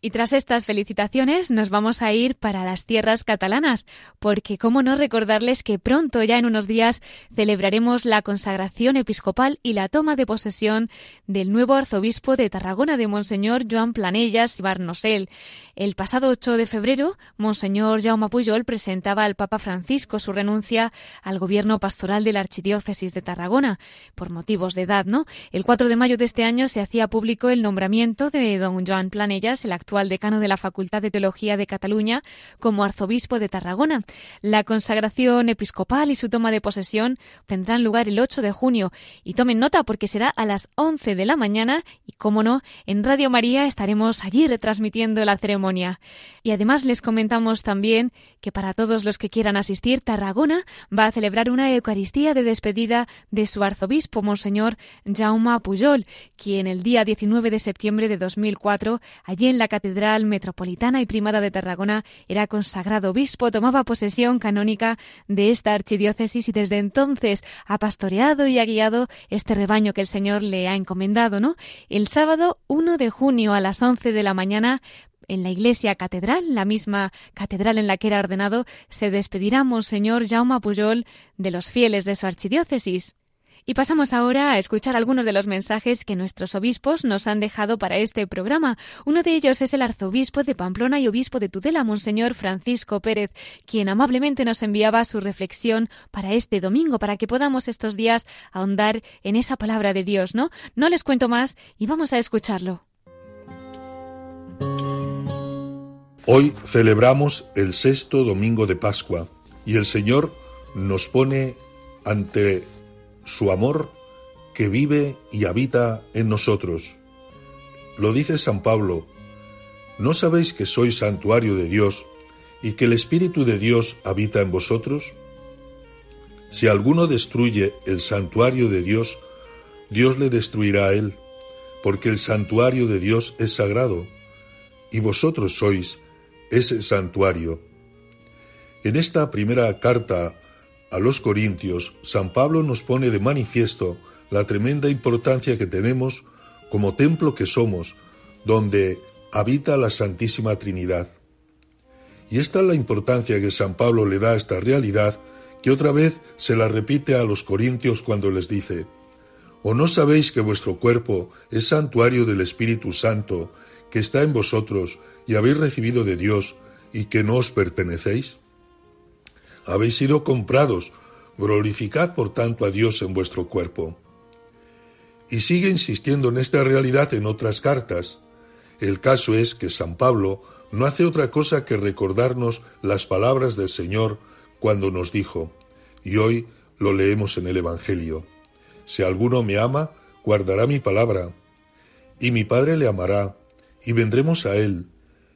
Y tras estas felicitaciones nos vamos a ir para las tierras catalanas, porque cómo no recordarles que pronto, ya en unos días, celebraremos la consagración episcopal y la toma de posesión del nuevo arzobispo de Tarragona de Monseñor Joan Planellas y Barnosel. El pasado 8 de febrero, Monseñor Jaume Pujol presentaba al Papa Francisco su renuncia al gobierno pastoral de la Archidiócesis de Tarragona, por motivos de edad, ¿no? El 4 de mayo de este año se hacía público el nombramiento de don Joan Planellas, el actual decano de la Facultad de Teología de Cataluña, como arzobispo de Tarragona. La consagración episcopal y su toma de posesión tendrán lugar el 8 de junio. Y tomen nota porque será a las 11 de la mañana y, como no, en Radio María estaremos allí retransmitiendo la ceremonia. Y además les comentamos también que para todos los que quieran asistir, Tarragona va a celebrar una Eucaristía de despedida de su arzobispo, Monseñor Jaume Pujol, quien el día 19 de septiembre de 2004, allí en la Catedral Metropolitana y Primada de Tarragona, era consagrado obispo, tomaba posesión canónica de esta archidiócesis y desde entonces ha pastoreado y ha guiado este rebaño que el Señor le ha encomendado, ¿no? El sábado 1 de junio a las 11 de la mañana en la iglesia catedral, la misma catedral en la que era ordenado, se despedirá Monseñor Jaume Pujol de los fieles de su archidiócesis. Y pasamos ahora a escuchar algunos de los mensajes que nuestros obispos nos han dejado para este programa. Uno de ellos es el arzobispo de Pamplona y obispo de Tudela, Monseñor Francisco Pérez, quien amablemente nos enviaba su reflexión para este domingo, para que podamos estos días ahondar en esa palabra de Dios, ¿no? No les cuento más y vamos a escucharlo. Hoy celebramos el sexto domingo de Pascua y el Señor nos pone ante su amor que vive y habita en nosotros. Lo dice San Pablo, ¿no sabéis que sois santuario de Dios y que el Espíritu de Dios habita en vosotros? Si alguno destruye el santuario de Dios, Dios le destruirá a él, porque el santuario de Dios es sagrado, y vosotros sois ese santuario. En esta primera carta a los Corintios, San Pablo nos pone de manifiesto la tremenda importancia que tenemos como templo que somos, donde habita la Santísima Trinidad. Y esta es la importancia que San Pablo le da a esta realidad, que otra vez se la repite a los Corintios cuando les dice, ¿O no sabéis que vuestro cuerpo es santuario del Espíritu Santo, que está en vosotros y habéis recibido de Dios y que no os pertenecéis? Habéis sido comprados, glorificad por tanto a Dios en vuestro cuerpo. Y sigue insistiendo en esta realidad en otras cartas. El caso es que San Pablo no hace otra cosa que recordarnos las palabras del Señor cuando nos dijo, y hoy lo leemos en el Evangelio, Si alguno me ama, guardará mi palabra, y mi Padre le amará, y vendremos a él,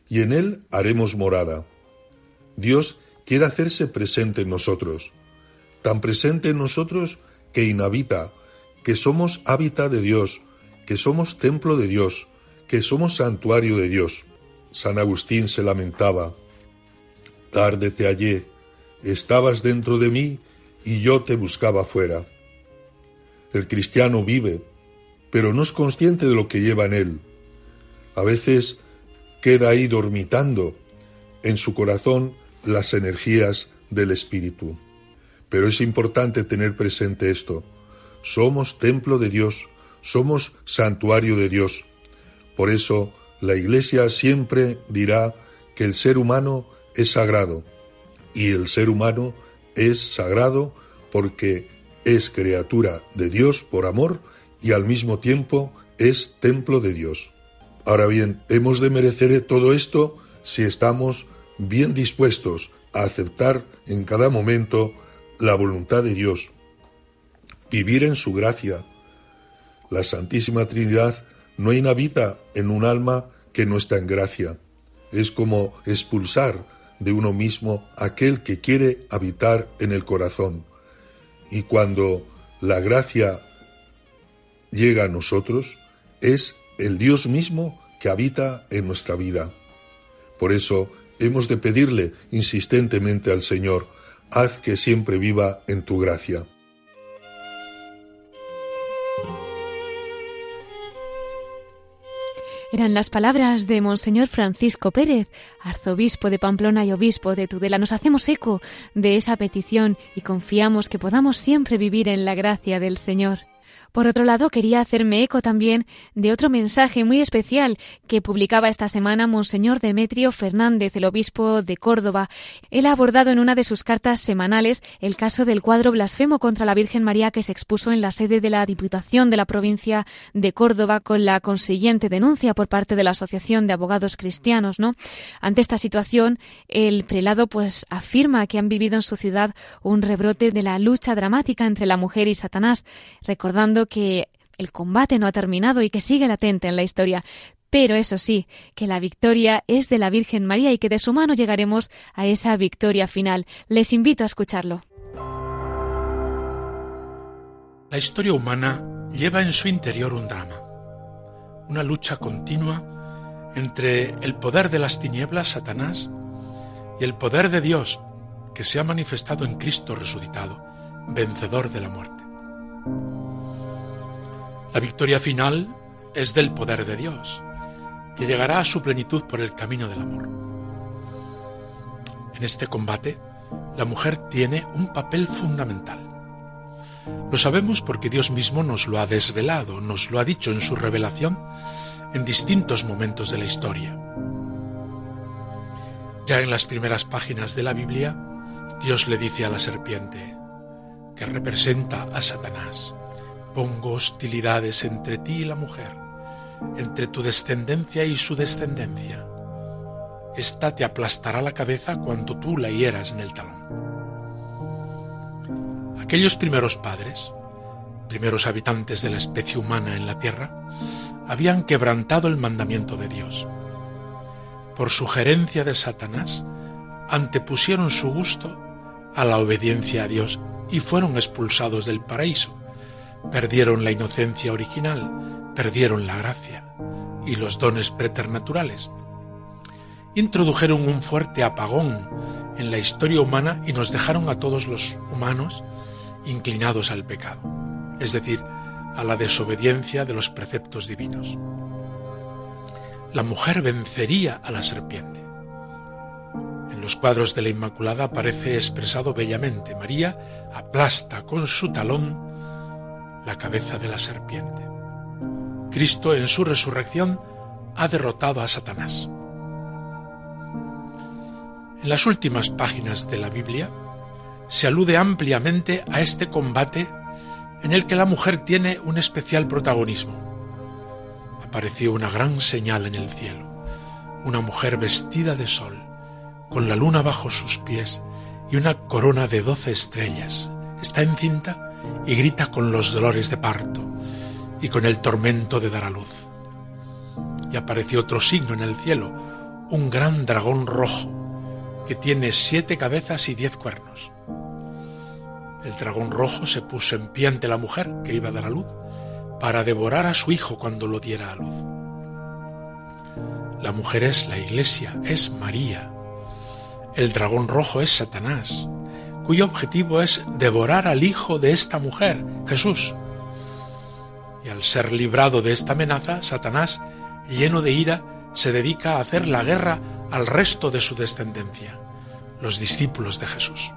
y en él haremos morada. Dios quiere hacerse presente en nosotros, tan presente en nosotros que inhabita, que somos hábitat de Dios, que somos templo de Dios, que somos santuario de Dios. San Agustín se lamentaba, tarde te hallé, estabas dentro de mí y yo te buscaba fuera. El cristiano vive, pero no es consciente de lo que lleva en él. A veces queda ahí dormitando en su corazón las energías del Espíritu. Pero es importante tener presente esto. Somos templo de Dios, somos santuario de Dios. Por eso la Iglesia siempre dirá que el ser humano es sagrado y el ser humano es sagrado porque es criatura de Dios por amor y al mismo tiempo es templo de Dios. Ahora bien, hemos de merecer todo esto si estamos bien dispuestos a aceptar en cada momento la voluntad de Dios, vivir en su gracia. La Santísima Trinidad no inhabita en un alma que no está en gracia. Es como expulsar de uno mismo aquel que quiere habitar en el corazón. Y cuando la gracia llega a nosotros, es el Dios mismo que habita en nuestra vida. Por eso hemos de pedirle insistentemente al Señor, haz que siempre viva en tu gracia. Eran las palabras de Monseñor Francisco Pérez, arzobispo de Pamplona y obispo de Tudela. Nos hacemos eco de esa petición y confiamos que podamos siempre vivir en la gracia del Señor. Por otro lado, quería hacerme eco también de otro mensaje muy especial que publicaba esta semana Monseñor Demetrio Fernández, el obispo de Córdoba. Él ha abordado en una de sus cartas semanales el caso del cuadro blasfemo contra la Virgen María que se expuso en la sede de la Diputación de la provincia de Córdoba con la consiguiente denuncia por parte de la Asociación de Abogados Cristianos, ¿no? Ante esta situación, el prelado pues afirma que han vivido en su ciudad un rebrote de la lucha dramática entre la mujer y Satanás, recordando que el combate no ha terminado y que sigue latente en la historia. Pero eso sí, que la victoria es de la Virgen María y que de su mano llegaremos a esa victoria final. Les invito a escucharlo. La historia humana lleva en su interior un drama, una lucha continua entre el poder de las tinieblas, Satanás, y el poder de Dios, que se ha manifestado en Cristo resucitado, vencedor de la muerte. La victoria final es del poder de Dios, que llegará a su plenitud por el camino del amor. En este combate, la mujer tiene un papel fundamental. Lo sabemos porque Dios mismo nos lo ha desvelado, nos lo ha dicho en su revelación en distintos momentos de la historia. Ya en las primeras páginas de la Biblia, Dios le dice a la serpiente, que representa a Satanás, Pongo hostilidades entre ti y la mujer, entre tu descendencia y su descendencia. Esta te aplastará la cabeza cuando tú la hieras en el talón. Aquellos primeros padres, primeros habitantes de la especie humana en la tierra, habían quebrantado el mandamiento de Dios. Por sugerencia de Satanás, antepusieron su gusto a la obediencia a Dios y fueron expulsados del paraíso. Perdieron la inocencia original, perdieron la gracia y los dones preternaturales. Introdujeron un fuerte apagón en la historia humana y nos dejaron a todos los humanos inclinados al pecado, es decir, a la desobediencia de los preceptos divinos. La mujer vencería a la serpiente. En los cuadros de la Inmaculada aparece expresado bellamente, María aplasta con su talón la cabeza de la serpiente. Cristo en su resurrección ha derrotado a Satanás. En las últimas páginas de la Biblia se alude ampliamente a este combate en el que la mujer tiene un especial protagonismo. Apareció una gran señal en el cielo, una mujer vestida de sol, con la luna bajo sus pies y una corona de doce estrellas. Está encinta y grita con los dolores de parto y con el tormento de dar a luz. Y apareció otro signo en el cielo, un gran dragón rojo, que tiene siete cabezas y diez cuernos. El dragón rojo se puso en pie ante la mujer que iba a dar a luz para devorar a su hijo cuando lo diera a luz. La mujer es la iglesia, es María. El dragón rojo es Satanás, cuyo objetivo es devorar al hijo de esta mujer, Jesús. Y al ser librado de esta amenaza, Satanás, lleno de ira, se dedica a hacer la guerra al resto de su descendencia, los discípulos de Jesús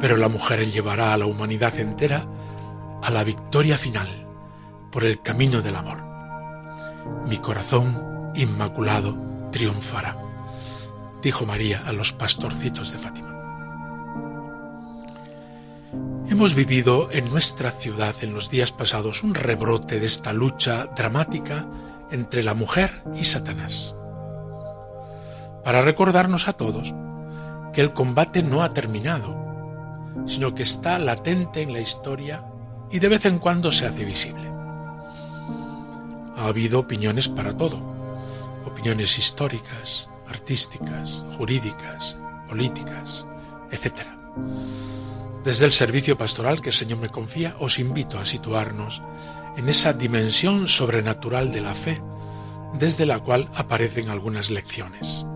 pero la mujer llevará a la humanidad entera a la victoria final por el camino del amor. Mi corazón inmaculado triunfará, dijo María a los pastorcitos de Fátima. Hemos vivido en nuestra ciudad en los días pasados un rebrote de esta lucha dramática entre la mujer y Satanás. Para recordarnos a todos que el combate no ha terminado sino que está latente en la historia y de vez en cuando se hace visible. Ha habido opiniones para todo, opiniones históricas, artísticas, jurídicas, políticas, etc. Desde el servicio pastoral que el Señor me confía, os invito a situarnos en esa dimensión sobrenatural de la fe, desde la cual aparecen algunas lecciones.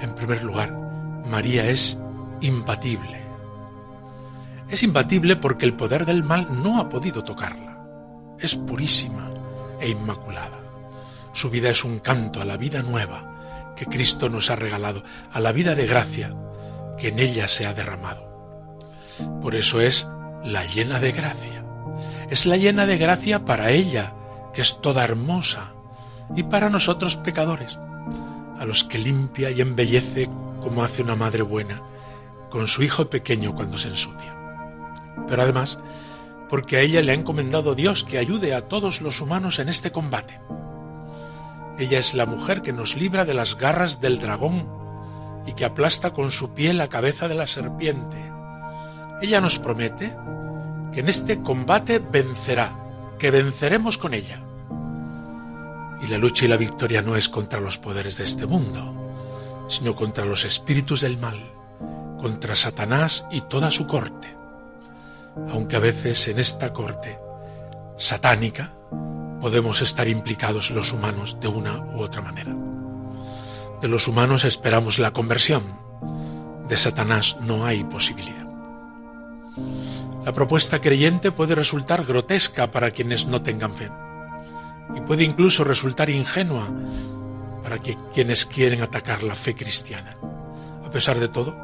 En primer lugar, María es imbatible. Es imbatible porque el poder del mal no ha podido tocarla. Es purísima e inmaculada. Su vida es un canto a la vida nueva que Cristo nos ha regalado, a la vida de gracia que en ella se ha derramado. Por eso es la llena de gracia. Es la llena de gracia para ella, que es toda hermosa, y para nosotros pecadores, a los que limpia y embellece como hace una madre buena, con su hijo pequeño cuando se ensucia. Pero además, porque a ella le ha encomendado Dios que ayude a todos los humanos en este combate. Ella es la mujer que nos libra de las garras del dragón y que aplasta con su pie la cabeza de la serpiente. Ella nos promete que en este combate vencerá, que venceremos con ella. Y la lucha y la victoria no es contra los poderes de este mundo, sino contra los espíritus del mal contra Satanás y toda su corte, aunque a veces en esta corte satánica podemos estar implicados los humanos de una u otra manera. De los humanos esperamos la conversión, de Satanás no hay posibilidad. La propuesta creyente puede resultar grotesca para quienes no tengan fe y puede incluso resultar ingenua para que quienes quieren atacar la fe cristiana. A pesar de todo,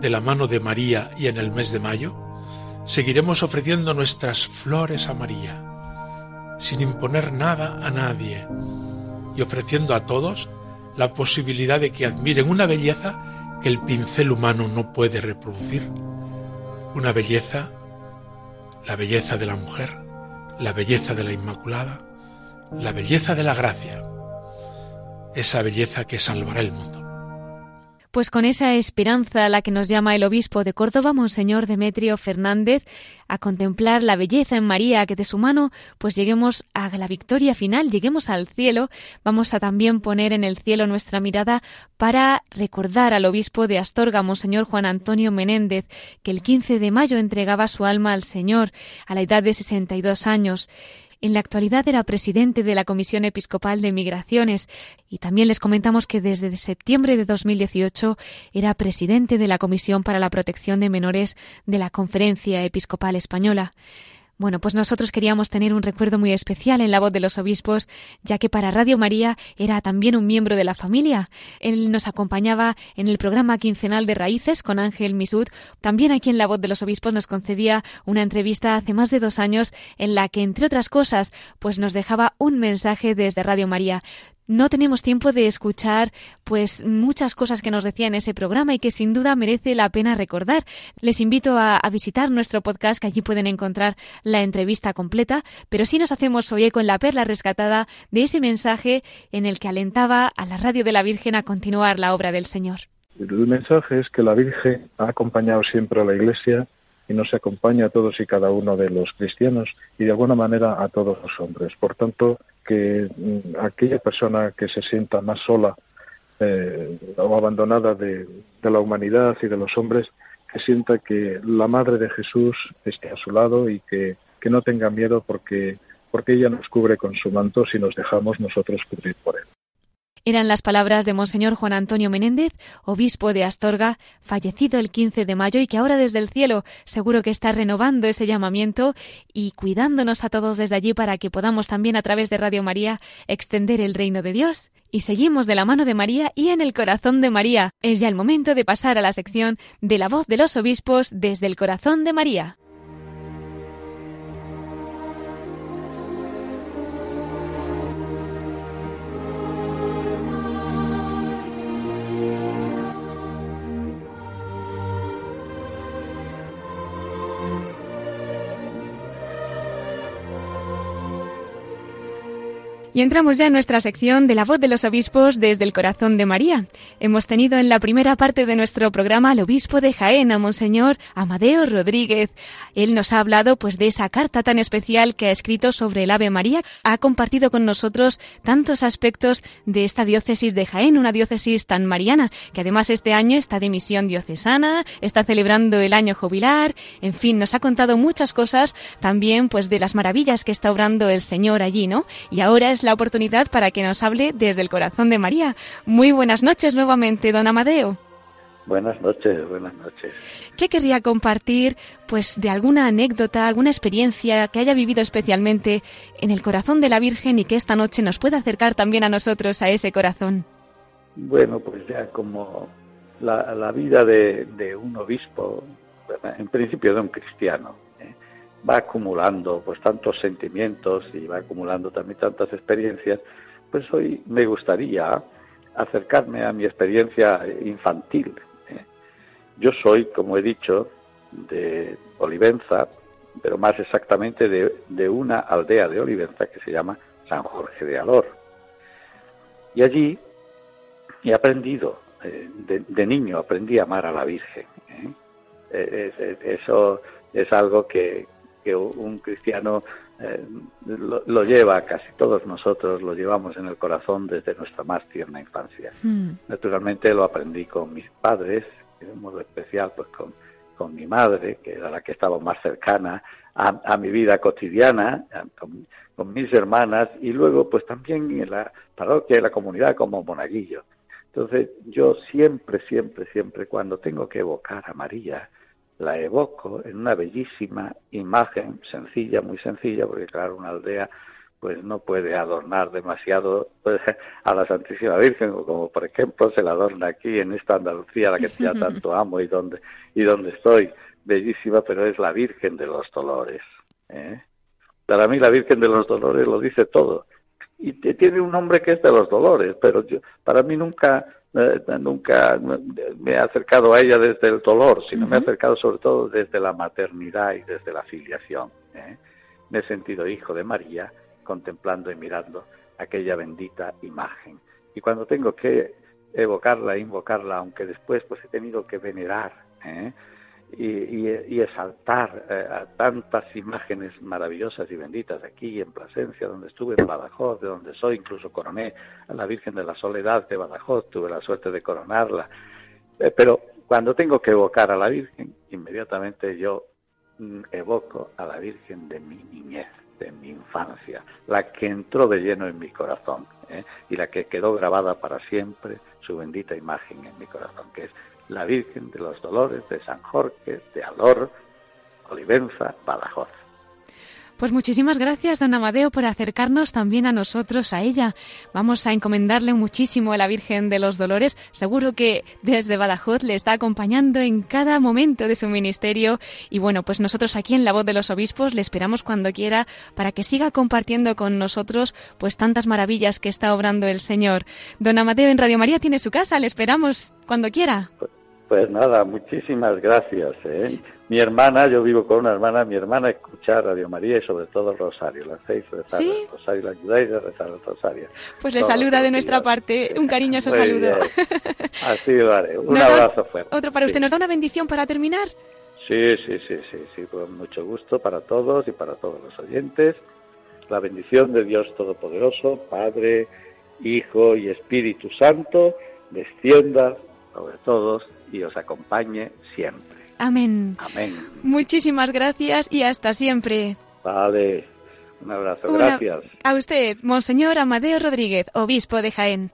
de la mano de María y en el mes de mayo, seguiremos ofreciendo nuestras flores a María, sin imponer nada a nadie, y ofreciendo a todos la posibilidad de que admiren una belleza que el pincel humano no puede reproducir, una belleza, la belleza de la mujer, la belleza de la Inmaculada, la belleza de la gracia, esa belleza que salvará el mundo. Pues con esa esperanza a la que nos llama el obispo de Córdoba, Monseñor Demetrio Fernández, a contemplar la belleza en María, que de su mano pues lleguemos a la victoria final, lleguemos al cielo, vamos a también poner en el cielo nuestra mirada para recordar al obispo de Astorga, Monseñor Juan Antonio Menéndez, que el 15 de mayo entregaba su alma al Señor a la edad de 62 años. En la actualidad era presidente de la Comisión Episcopal de Migraciones y también les comentamos que desde septiembre de 2018 era presidente de la Comisión para la Protección de Menores de la Conferencia Episcopal Española. Bueno, pues nosotros queríamos tener un recuerdo muy especial en la voz de los obispos, ya que para Radio María era también un miembro de la familia. Él nos acompañaba en el programa quincenal de Raíces con Ángel Misud. También aquí en la voz de los obispos nos concedía una entrevista hace más de dos años en la que, entre otras cosas, pues nos dejaba un mensaje desde Radio María no tenemos tiempo de escuchar pues muchas cosas que nos decía en ese programa y que sin duda merece la pena recordar. Les invito a, visitar nuestro podcast que allí pueden encontrar la entrevista completa, pero sí nos hacemos hoy con la perla rescatada de ese mensaje en el que alentaba a la radio de la Virgen a continuar la obra del Señor. El mensaje es que la Virgen ha acompañado siempre a la Iglesia y nos acompaña a todos y cada uno de los cristianos y de alguna manera a todos los hombres. Por tanto, que aquella persona que se sienta más sola eh, o abandonada de, de, la humanidad y de los hombres, que sienta que la Madre de Jesús esté a su lado y que, que no tenga miedo porque, porque ella nos cubre con su manto si nos dejamos nosotros cubrir por él. Eran las palabras de Monseñor Juan Antonio Menéndez, obispo de Astorga, fallecido el 15 de mayo y que ahora desde el cielo seguro que está renovando ese llamamiento y cuidándonos a todos desde allí para que podamos también a través de Radio María extender el reino de Dios. Y seguimos de la mano de María y en el corazón de María. Es ya el momento de pasar a la sección de la voz de los obispos desde el corazón de María. Y entramos ya en nuestra sección de la voz de los obispos desde el corazón de María. Hemos tenido en la primera parte de nuestro programa al obispo de Jaén, a Monseñor Amadeo Rodríguez. Él nos ha hablado pues de esa carta tan especial que ha escrito sobre el Ave María. Ha compartido con nosotros tantos aspectos de esta diócesis de Jaén, una diócesis tan mariana, que además este año está de misión diocesana, está celebrando el año jubilar, en fin, nos ha contado muchas cosas también pues de las maravillas que está obrando el Señor allí, ¿no? Y ahora es la oportunidad para que nos hable desde el corazón de María. Muy buenas noches nuevamente, don Amadeo. Buenas noches, buenas noches. ¿Qué querría compartir, pues, de alguna anécdota, alguna experiencia que haya vivido especialmente en el corazón de la Virgen y que esta noche nos pueda acercar también a nosotros a ese corazón? Bueno, pues ya como la, la vida de, de, un obispo, en principio de un cristiano. Va acumulando pues tantos sentimientos y va acumulando también tantas experiencias, pues hoy me gustaría acercarme a mi experiencia infantil. ¿eh? Yo soy, como he dicho, de Olivenza, pero más exactamente de, de, una aldea de Olivenza que se llama San Jorge de Alor. Y allí he aprendido, eh, de, de, niño aprendí a amar a la Virgen. ¿eh? eso es algo que, que un cristiano eh, lo, lo, lleva, casi todos nosotros lo llevamos en el corazón desde nuestra más tierna infancia. Mm. Naturalmente lo aprendí con mis padres, de un modo especial pues con, con mi madre, que era la que estaba más cercana a, a mi vida cotidiana, a, con, con, mis hermanas y luego pues también en la parroquia y la comunidad como monaguillo. Entonces yo siempre, siempre, siempre cuando tengo que evocar a María, la evoco en una bellísima imagen, sencilla, muy sencilla, porque claro, una aldea pues no puede adornar demasiado pues, a la Santísima Virgen, como por ejemplo se la adorna aquí en esta Andalucía, la que ya tanto amo y donde, y donde estoy, bellísima, pero es la Virgen de los Dolores. ¿eh? Para mí la Virgen de los Dolores lo dice todo. Y tiene un nombre que es de los Dolores, pero yo, para mí nunca nunca me he acercado a ella desde el dolor, sino uh -huh. me he acercado sobre todo desde la maternidad y desde la filiación. ¿eh? Me he sentido hijo de María contemplando y mirando aquella bendita imagen. Y cuando tengo que evocarla, invocarla, aunque después pues he tenido que venerar ¿eh? Y, y- exaltar eh, a tantas imágenes maravillosas y benditas aquí en Plasencia, donde estuve en Badajoz, de donde soy, incluso coroné a la Virgen de la Soledad de Badajoz, tuve la suerte de coronarla. Eh, pero cuando tengo que evocar a la Virgen, inmediatamente yo mm, evoco a la Virgen de mi niñez, de mi infancia, la que entró de lleno en mi corazón ¿eh? y la que quedó grabada para siempre su bendita imagen en mi corazón, que es la Virgen de los Dolores de San Jorge, de Alor, Olivenza, Badajoz. Pues muchísimas gracias, don Amadeo, por acercarnos también a nosotros, a ella. Vamos a encomendarle muchísimo a la Virgen de los Dolores. Seguro que desde Badajoz le está acompañando en cada momento de su ministerio. Y bueno, pues nosotros aquí en La Voz de los Obispos le esperamos cuando quiera para que siga compartiendo con nosotros pues tantas maravillas que está obrando el Señor. Don Amadeo en Radio María tiene su casa, le esperamos cuando quiera. Pues nada, muchísimas gracias. ¿eh? Mi hermana, yo vivo con una hermana, mi hermana escucha Radio María y sobre todo el Rosario. La hacéis rezar ¿Sí? el Rosario, la ayudáis a rezar el Rosario. Pues le Todos saluda de nuestra parte. Un cariñoso Muy saludo. bien. Así lo haré. Un Nos abrazo fuerte. Otro para Sí. usted. ¿Nos da una bendición para terminar? Sí, sí, sí, sí, sí, con mucho gusto para todos y para todos los oyentes. La bendición de Dios Todopoderoso, Padre, Hijo y Espíritu Santo, descienda sobre todos y os acompañe siempre. Amén. Amén. Muchísimas gracias y hasta siempre. Vale, un abrazo, Una- gracias. A usted, Monseñor Amadeo Rodríguez, obispo de Jaén.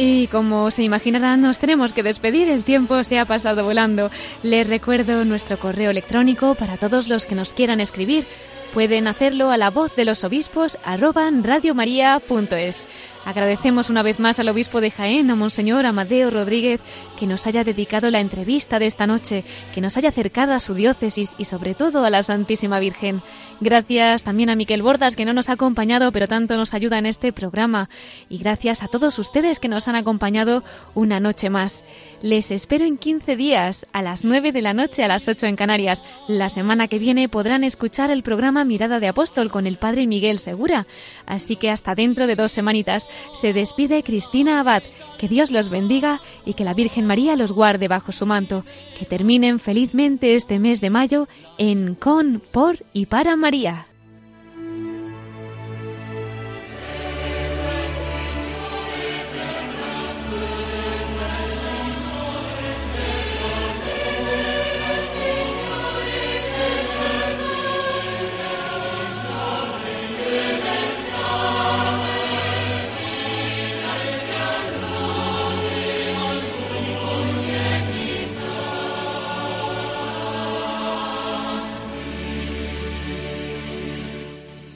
Y como se imaginarán, nos tenemos que despedir. El tiempo se ha pasado volando. Les recuerdo nuestro correo electrónico para todos los que nos quieran escribir. Pueden hacerlo a la voz de los obispos arroba radiomaria.es. Agradecemos una vez más al obispo de Jaén, a Monseñor Amadeo Rodríguez, que nos haya dedicado la entrevista de esta noche, que nos haya acercado a su diócesis y sobre todo a la Santísima Virgen. Gracias también a Miquel Bordas, que no nos ha acompañado, pero tanto nos ayuda en este programa. Y gracias a todos ustedes que nos han acompañado una noche más. Les espero en 15 días, a las 9 de la noche, a las 8 en Canarias. La semana que viene podrán escuchar el programa Mirada de Apóstol con el Padre Miguel Segura. Así que hasta dentro de dos semanitas se despide Cristina Abad. Que Dios los bendiga y que la Virgen María los guarde bajo su manto. Que terminen felizmente este mes de mayo en con, por y para María.